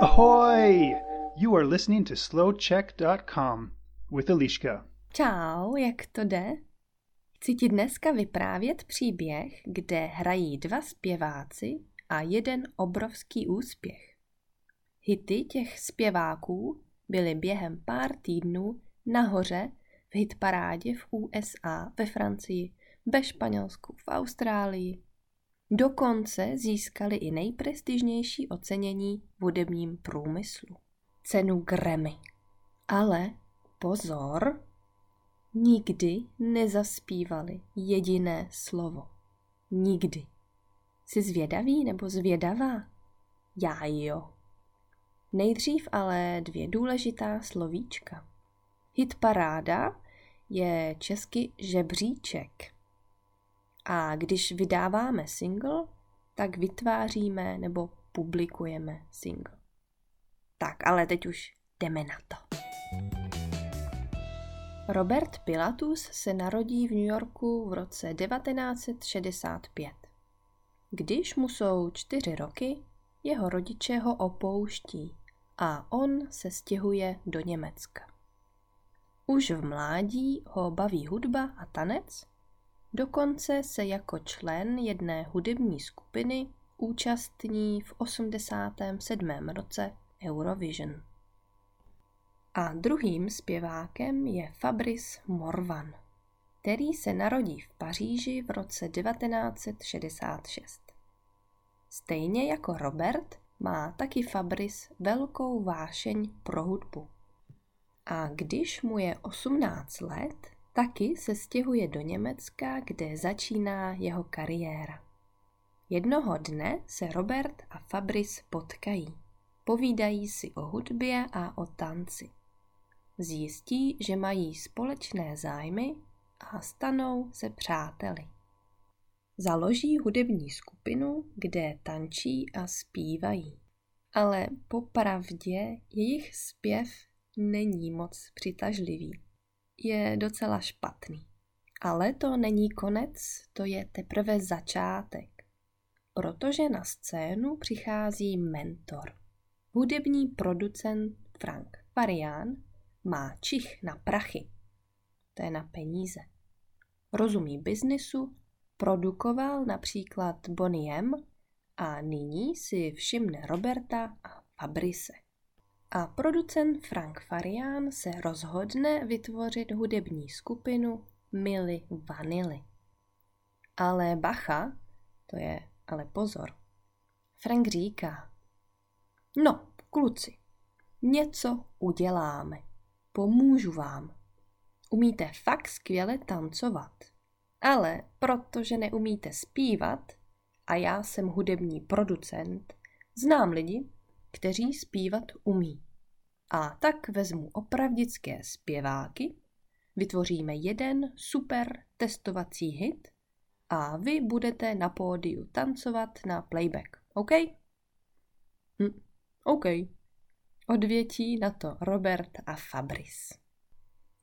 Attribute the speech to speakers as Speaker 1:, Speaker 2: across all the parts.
Speaker 1: Ahoy! You are listening to slowcheck.com with Eliška.
Speaker 2: Čau, jak to jde? Chci ti dneska vyprávět příběh, kde hrají dva zpěváci a jeden obrovský úspěch. Hity těch zpěváků byly během pár týdnů nahoře v hitparádě v USA, ve Francii, ve Španělsku, v Austrálii. Dokonce získali i nejprestižnější ocenění v hudebním průmyslu. Cenu Grammy. Ale pozor, nikdy nezaspívali jediné slovo. Nikdy. Jsi zvědavý nebo zvědavá? Já jo. Nejdřív ale dvě důležitá slovíčka. Hit paráda je česky žebříček. A když vydáváme single, tak vytváříme nebo publikujeme single. Tak, ale teď už jdeme na to. Robert Pilatus se narodí v New Yorku v roce 1965. Když mu jsou čtyři roky, jeho rodiče ho opouští a on se stěhuje do Německa. Už v mládí ho baví hudba a tanec, dokonce se jako člen jedné hudební skupiny účastní v 87. roce Eurovision. A druhým zpěvákem je Fabrice Morvan, který se narodí v Paříži v roce 1966. Stejně jako Robert má taky Fabrice velkou vášeň pro hudbu. A když mu je 18 let, taky se stěhuje do Německa, kde začíná jeho kariéra. Jednoho dne se Robert a Fabrice potkají. Povídají si o hudbě a o tanci. Zjistí, že mají společné zájmy a stanou se přáteli. Založí hudební skupinu, kde tančí a zpívají. Ale popravdě jejich zpěv není moc přitažlivý. Je docela špatný. Ale to není konec, to je teprve začátek. Protože na scénu přichází mentor. Hudební producent Frank Farian má čich na prachy. To je na peníze. Rozumí biznisu, produkoval například Bonnie M a nyní si všimne Roberta a Fabrice. A producent Frank Farian se rozhodne vytvořit hudební skupinu Milly Vanilly. Ale bacha, to je ale pozor. Frank říká, no, kluci, něco uděláme, pomůžu vám. Umíte fakt skvěle tancovat, ale protože neumíte zpívat a já jsem hudební producent, znám lidi, kteří zpívat umí. A tak vezmu opravdické zpěváky, vytvoříme jeden super testovací hit a vy budete na pódiu tancovat na playback, OK? Hm, OK. Odvětí na to Robert a Fabris.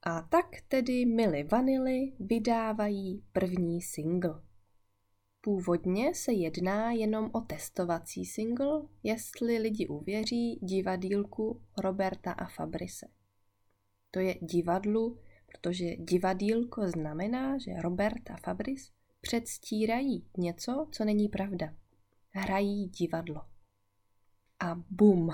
Speaker 2: A tak tedy Milly Vanilly vydávají první single. Původně se jedná jenom o testovací single, jestli lidi uvěří divadílku Roberta a Fabrise. To je divadlu, protože divadílko znamená, že Robert a Fabris předstírají něco, co není pravda. Hrají divadlo. A bum,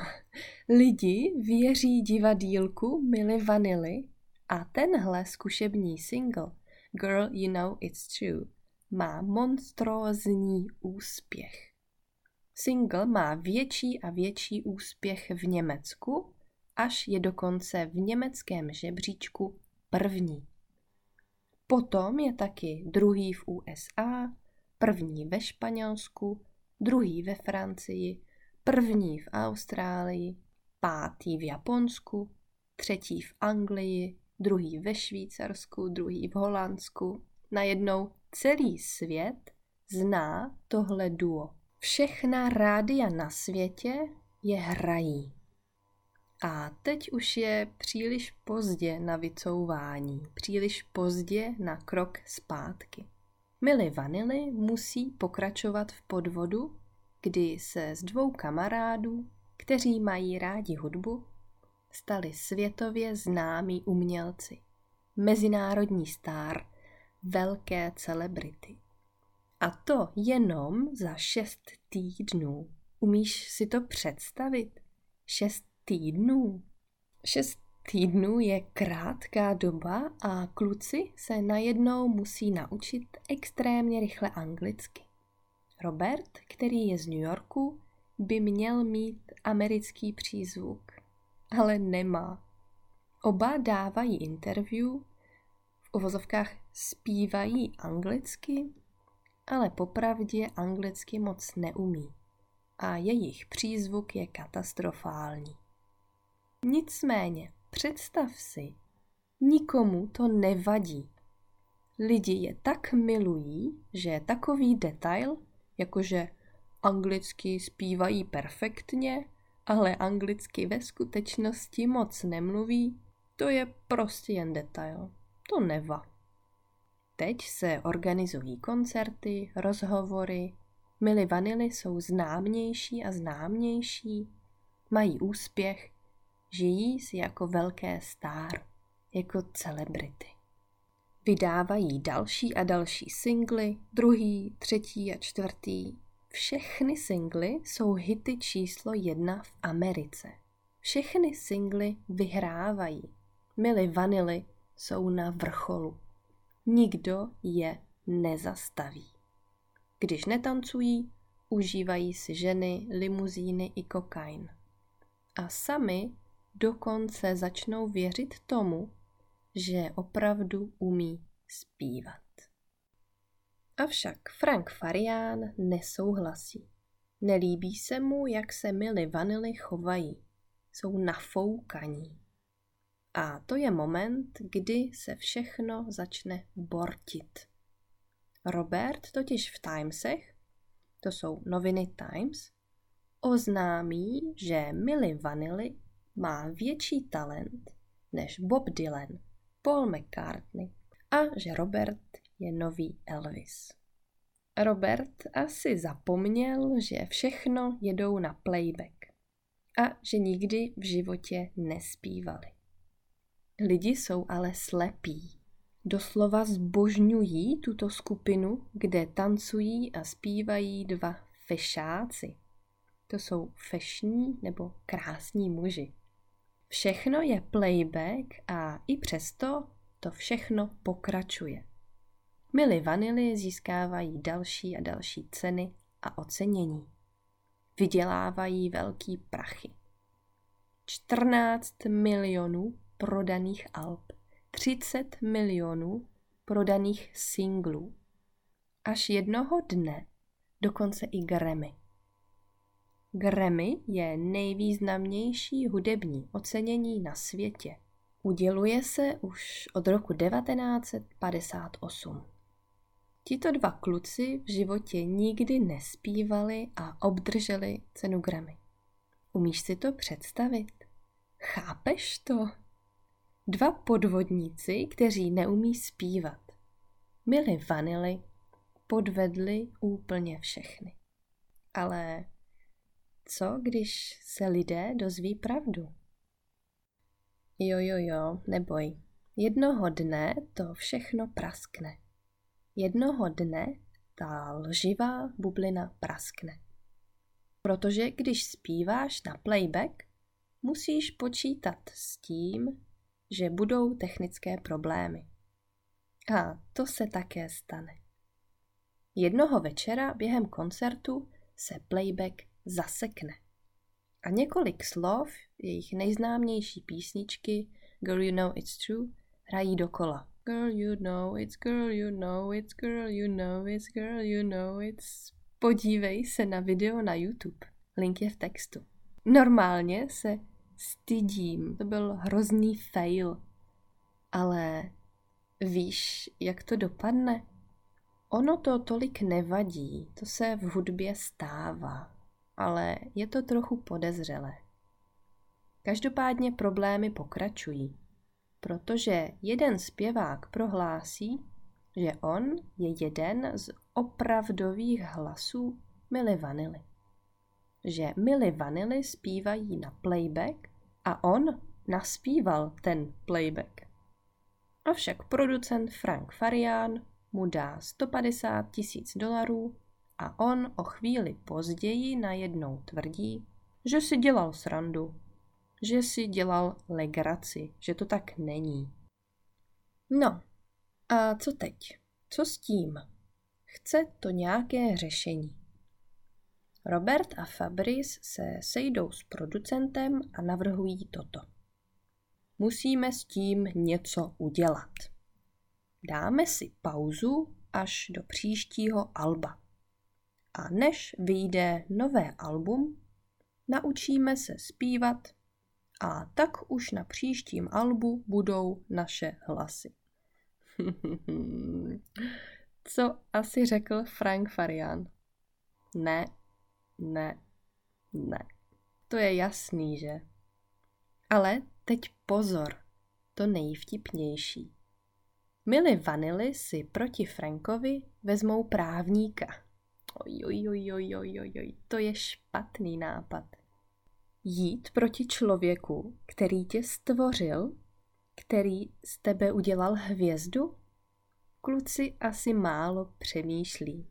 Speaker 2: lidi věří divadílku Milly Vanilly a tenhle zkušební single Girl You Know It's True má monstrózní úspěch. Single má větší a větší úspěch v Německu, až je dokonce v německém žebříčku první. Potom je taky druhý v USA, první ve Španělsku, druhý ve Francii, první v Austrálii, pátý v Japonsku, třetí v Anglii, druhý ve Švýcarsku, druhý v Holandsku. Najednou celý svět zná tohle duo. Všechna rádia na světě je hrají. A teď už je příliš pozdě na vycouvání, příliš pozdě na krok zpátky. Milly Vanily musí pokračovat v podvodu, kdy se z dvou kamarádů, kteří mají rádi hudbu, stali světově známí umělci, mezinárodní star, velké celebrity. A to jenom za šest týdnů. Umíš si to představit? Šest týdnů? Šest týdnů je krátká doba a kluci se najednou musí naučit extrémně rychle anglicky. Robert, který je z New Yorku, by měl mít americký přízvuk, ale nemá. Oba dávají interview, uvozovkách zpívají anglicky, ale popravdě anglicky moc neumí a jejich přízvuk je katastrofální. Nicméně, představ si, nikomu to nevadí. Lidi je tak milují, že takový detail, jakože anglicky zpívají perfektně, ale anglicky ve skutečnosti moc nemluví, to je prostě jen detail. To neva. Teď se organizují koncerty, rozhovory, Milly Vanily jsou známější a známější, mají úspěch, žijí si jako velké star, jako celebrity. Vydávají další a další singly, druhý, třetí a čtvrtý. Všechny singly jsou hity číslo jedna v Americe. Všechny singly vyhrávají. Milly Vanily jsou na vrcholu. Nikdo je nezastaví. Když netancují, užívají si ženy, limuzíny i kokain. A sami dokonce začnou věřit tomu, že opravdu umí zpívat. Avšak Frank Farian nesouhlasí. Nelíbí se mu, jak se Milly Vanily chovají. Jsou nafoukaní. A to je moment, kdy se všechno začne bortit. Robert totiž v Timesech, to jsou noviny Times, oznámí, že Milly Vanilli má větší talent než Bob Dylan, Paul McCartney a že Robert je nový Elvis. Robert asi zapomněl, že všechno jedou na playback a že nikdy v životě nespívali. Lidi jsou ale slepí. Doslova zbožňují tuto skupinu, kde tancují a zpívají dva fešáci. To jsou fešní nebo krásní muži. Všechno je playback a i přesto to všechno pokračuje. Milly Vanily získávají další a další ceny a ocenění. Vydělávají velký prachy. 14 milionů prodaných alb, 30 milionů prodaných singlů. Až jednoho dne dokonce i Grammy. Grammy je nejvýznamnější hudební ocenění na světě. Uděluje se už od roku 1958. Tito dva kluci v životě nikdy nespívali a obdrželi cenu Grammy. Umíš si to představit? Chápeš to? Dva podvodníci, kteří neumí zpívat. Mili vanily, podvedli úplně všechny. Ale co, když se lidé dozví pravdu? Jo, jo, jo, neboj. Jednoho dne to všechno praskne. Jednoho dne ta lživá bublina praskne. Protože když zpíváš na playback, musíš počítat s tím, že budou technické problémy. A to se také stane. Jednoho večera během koncertu se playback zasekne. A několik slov jejich nejznámější písničky Girl You Know It's True hrají dokola. Girl you know it's, girl you know it's, girl you know it's, girl you know it's. Podívej se na video na YouTube. Link je v textu. Normálně se stydím. To byl hrozný fail. Ale víš, jak to dopadne? Ono to tolik nevadí, to se v hudbě stává, ale je to trochu podezřelé. Každopádně problémy pokračují, protože jeden zpěvák prohlásí, že on je jeden z opravdových hlasů Milly Vanily. Že Milli Vanilli zpívají na playback a on naspíval ten playback. Avšak producent Frank Farian mu dá 150 tisíc dolarů a on o chvíli později najednou tvrdí, že si dělal srandu, že si dělal legraci, že to tak není. No, a co teď? Co s tím? Chce to nějaké řešení. Robert a Fabrice se sejdou s producentem a navrhují toto. Musíme s tím něco udělat. Dáme si pauzu až do příštího alba. A než vyjde nové album, naučíme se zpívat a tak už na příštím albu budou naše hlasy. Co asi řekl Frank Farian? Ne, ne, ne. To je jasný, že? Ale teď pozor, to nejvtipnější. Milli Vanilli si proti Frankovi vezmou právníka. Oj, oj, oj, oj, oj, oj, oj, to je špatný nápad. Jít proti člověku, který tě stvořil, který z tebe udělal hvězdu? Kluci asi málo přemýšlí.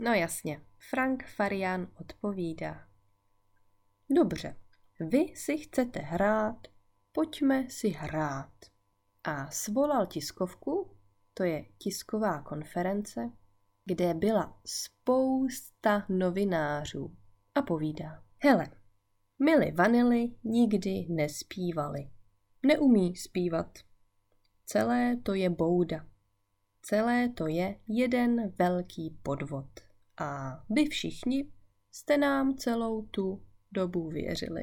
Speaker 2: No jasně, Frank Farian odpovídá. Dobře, vy si chcete hrát, pojďme si hrát. A svolal tiskovku, to je tisková konference, kde byla spousta novinářů a povídá. Hele, Milli Vanilli nikdy nespívali. Neumí zpívat. Celé to je bouda. Celé to je jeden velký podvod. A vy všichni jste nám celou tu dobu věřili.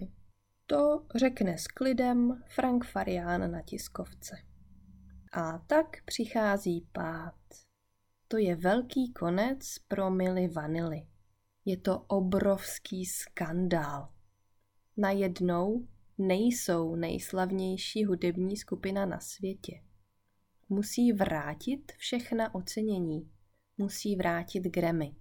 Speaker 2: To řekne s klidem Frank Farian na tiskovce. A tak přichází pád. To je velký konec pro Milli Vanilli. Je to obrovský skandál. Najednou nejsou nejslavnější hudební skupina na světě. Musí vrátit všechna ocenění. Musí vrátit Grammy.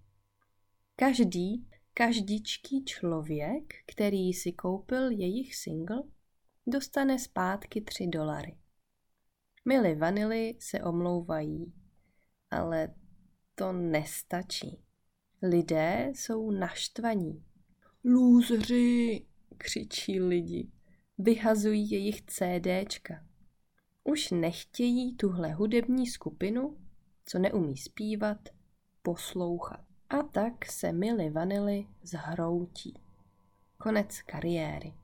Speaker 2: Každý, každičký člověk, který si koupil jejich single, dostane zpátky 3 dolary. Milly Vanily se omlouvají, ale to nestačí. Lidé jsou naštvaní. Lůzři, křičí lidi. Vyhazují jejich CDčka. Už nechtějí tuhle hudební skupinu, co neumí zpívat, poslouchat. A tak se Milly Vanilly zhroutí. Konec kariéry.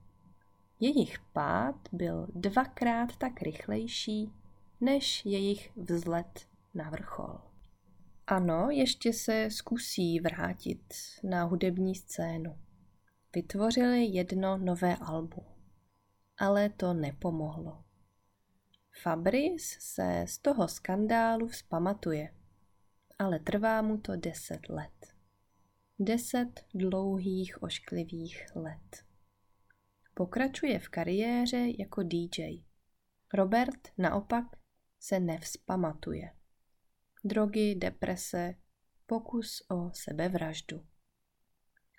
Speaker 2: Jejich pád byl dvakrát tak rychlejší, než jejich vzlet na vrchol. Ano, ještě se zkusí vrátit na hudební scénu. Vytvořili jedno nové album, ale to nepomohlo. Fabrice se z toho skandálu vzpamatuje, ale trvá mu to deset let. Deset dlouhých ošklivých let. Pokračuje v kariéře jako DJ. Robert naopak se nevzpamatuje. Drogy, deprese, pokus o sebevraždu.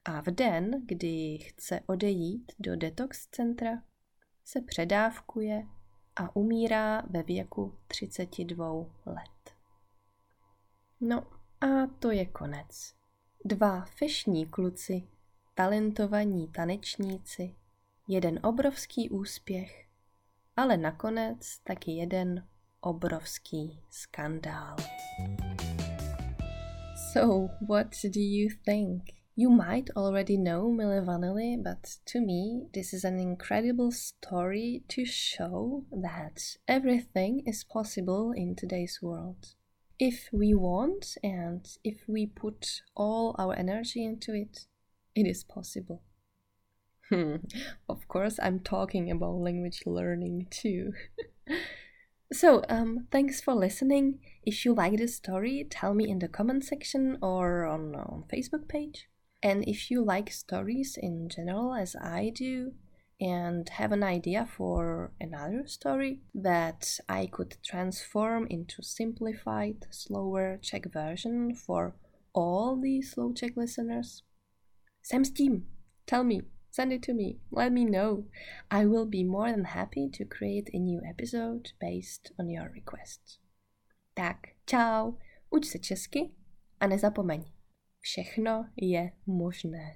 Speaker 2: A v den, kdy chce odejít do detox centra, se předávkuje a umírá ve věku 32 let. No a to je konec. Dva fešní kluci, talentovaní tanečníci, jeden obrovský úspěch, ale nakonec taky jeden obrovský skandál. So, what do you think? You might already know Milli Vanilli, but to me, this is an incredible story to show that everything is possible in today's world. If we want and if we put all our energy into it, it is possible. Of course, I'm talking about language learning too. so, um, thanks for listening. If you like this story, tell me in the comment section or on, on Facebook page. And if you like stories in general, as I do, and have an idea for another story that I could transform into simplified, slower Czech version for all the slow Czech listeners, Jsem s tím. Tell me. Send it to me. Let me know. I will be more than happy to create a new episode based on your request. Tak, čau. Uč se česky a nezapomeň. Všechno je možné.